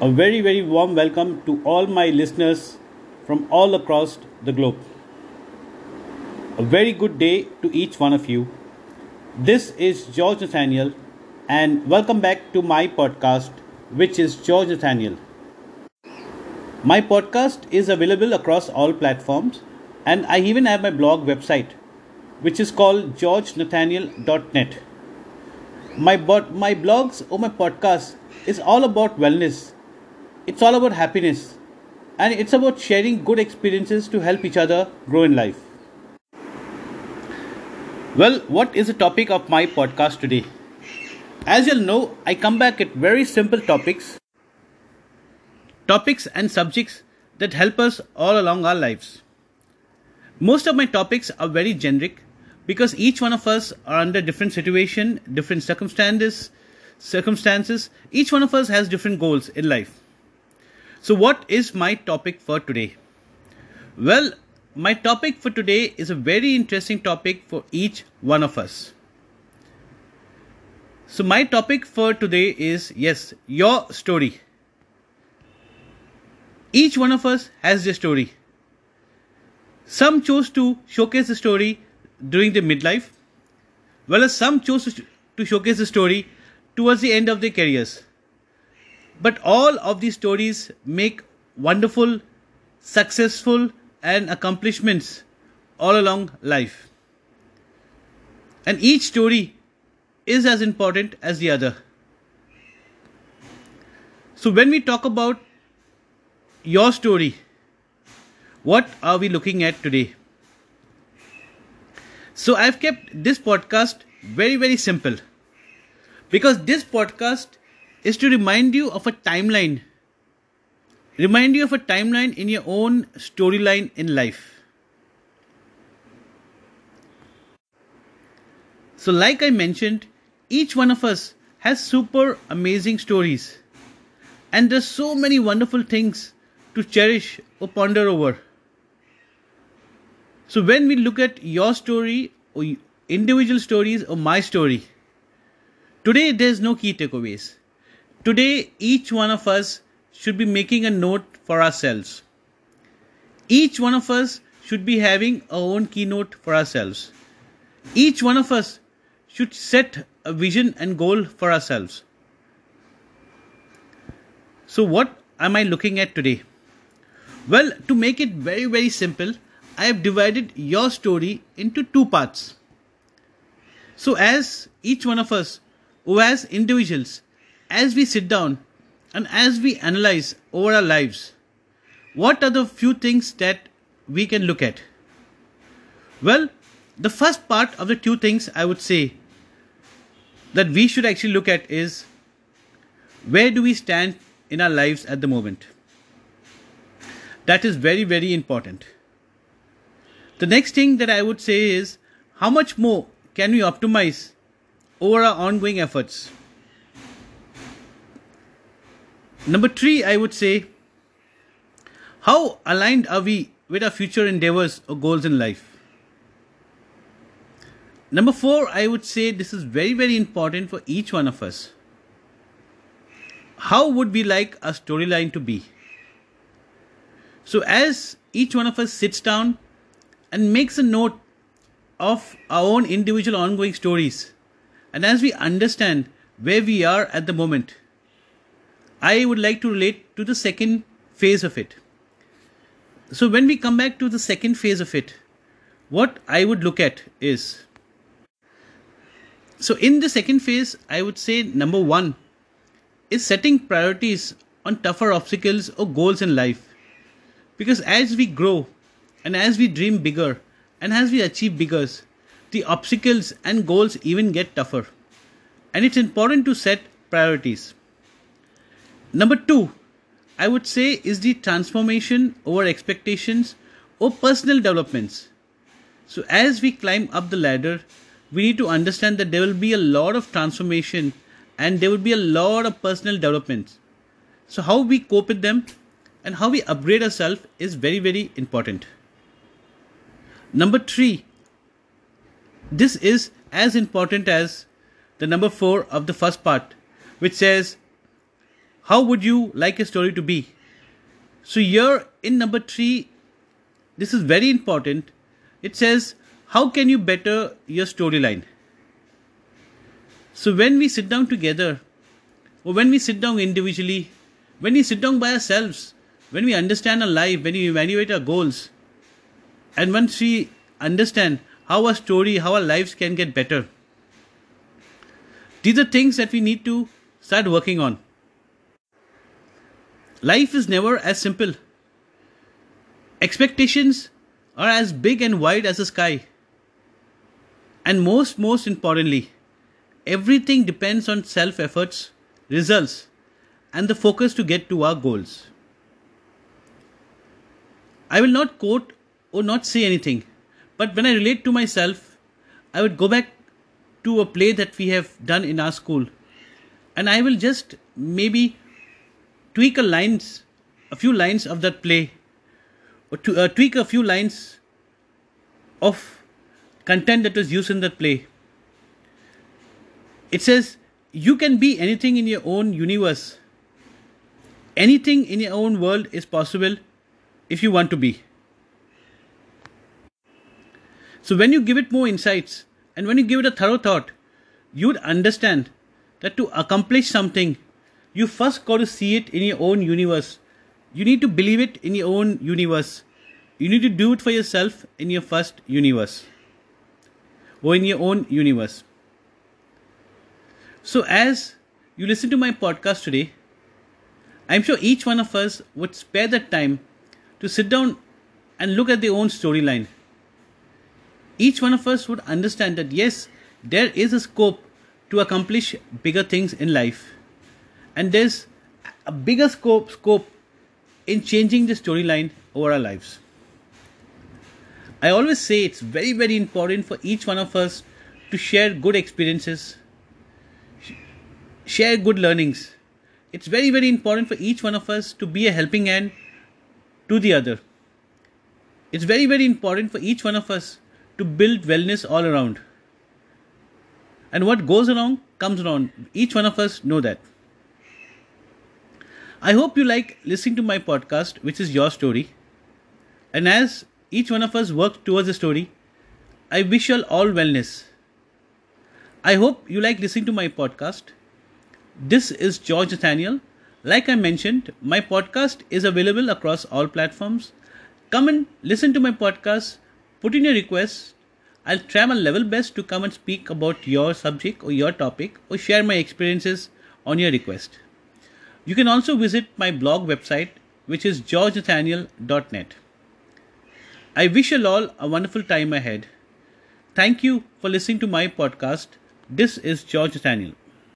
A very, very warm welcome to all my listeners from all across the globe. A very good day to each one of you. This is George Nathaniel, and welcome back to my podcast, which is George Nathaniel. My podcast is available across all platforms, and I even have my blog website, which is called georgenathaniel.net. My, bot- my blogs or my podcast is all about wellness it's all about happiness and it's about sharing good experiences to help each other grow in life. Well, what is the topic of my podcast today? As you'll know, I come back at very simple topics, topics and subjects that help us all along our lives. Most of my topics are very generic because each one of us are under different situation, different circumstances, circumstances. Each one of us has different goals in life. So, what is my topic for today? Well, my topic for today is a very interesting topic for each one of us. So, my topic for today is yes, your story. Each one of us has a story. Some chose to showcase the story during their midlife, whereas some chose to showcase the story towards the end of their careers. But all of these stories make wonderful, successful, and accomplishments all along life. And each story is as important as the other. So, when we talk about your story, what are we looking at today? So, I've kept this podcast very, very simple because this podcast is to remind you of a timeline. Remind you of a timeline in your own storyline in life. So, like I mentioned, each one of us has super amazing stories, and there's so many wonderful things to cherish or ponder over. So, when we look at your story or individual stories or my story, today there's no key takeaways. Today, each one of us should be making a note for ourselves. Each one of us should be having our own keynote for ourselves. Each one of us should set a vision and goal for ourselves. So, what am I looking at today? Well, to make it very, very simple, I have divided your story into two parts. So, as each one of us, who as individuals, as we sit down and as we analyze over our lives, what are the few things that we can look at? Well, the first part of the two things I would say that we should actually look at is where do we stand in our lives at the moment? That is very, very important. The next thing that I would say is how much more can we optimize over our ongoing efforts? Number three, I would say, how aligned are we with our future endeavors or goals in life? Number four, I would say this is very, very important for each one of us. How would we like our storyline to be? So, as each one of us sits down and makes a note of our own individual ongoing stories, and as we understand where we are at the moment, I would like to relate to the second phase of it. So, when we come back to the second phase of it, what I would look at is so in the second phase, I would say number one is setting priorities on tougher obstacles or goals in life. Because as we grow and as we dream bigger and as we achieve bigger, the obstacles and goals even get tougher. And it's important to set priorities. Number two, I would say, is the transformation over expectations or personal developments. So, as we climb up the ladder, we need to understand that there will be a lot of transformation and there will be a lot of personal developments. So, how we cope with them and how we upgrade ourselves is very, very important. Number three, this is as important as the number four of the first part, which says how would you like a story to be? So, here in number three, this is very important. It says, How can you better your storyline? So, when we sit down together, or when we sit down individually, when we sit down by ourselves, when we understand our life, when we evaluate our goals, and once we understand how our story, how our lives can get better, these are things that we need to start working on. Life is never as simple. Expectations are as big and wide as the sky. And most, most importantly, everything depends on self efforts, results, and the focus to get to our goals. I will not quote or not say anything, but when I relate to myself, I would go back to a play that we have done in our school and I will just maybe tweak a lines, a few lines of that play, or to uh, tweak a few lines of content that was used in that play. It says you can be anything in your own universe. Anything in your own world is possible if you want to be. So when you give it more insights and when you give it a thorough thought, you would understand that to accomplish something you first got to see it in your own universe. You need to believe it in your own universe. You need to do it for yourself in your first universe or in your own universe. So, as you listen to my podcast today, I'm sure each one of us would spare that time to sit down and look at their own storyline. Each one of us would understand that yes, there is a scope to accomplish bigger things in life and there's a bigger scope scope in changing the storyline over our lives. I always say it's very very important for each one of us to share good experiences, share good learnings. It's very very important for each one of us to be a helping hand to the other. It's very very important for each one of us to build wellness all around. And what goes around comes around. Each one of us know that. I hope you like listening to my podcast, which is your story. And as each one of us work towards a story, I wish you all wellness. I hope you like listening to my podcast. This is George Nathaniel. Like I mentioned, my podcast is available across all platforms. Come and listen to my podcast, put in your requests. I'll try my level best to come and speak about your subject or your topic or share my experiences on your request. You can also visit my blog website, which is georgenathaniel.net. I wish you all a wonderful time ahead. Thank you for listening to my podcast. This is George Nathaniel.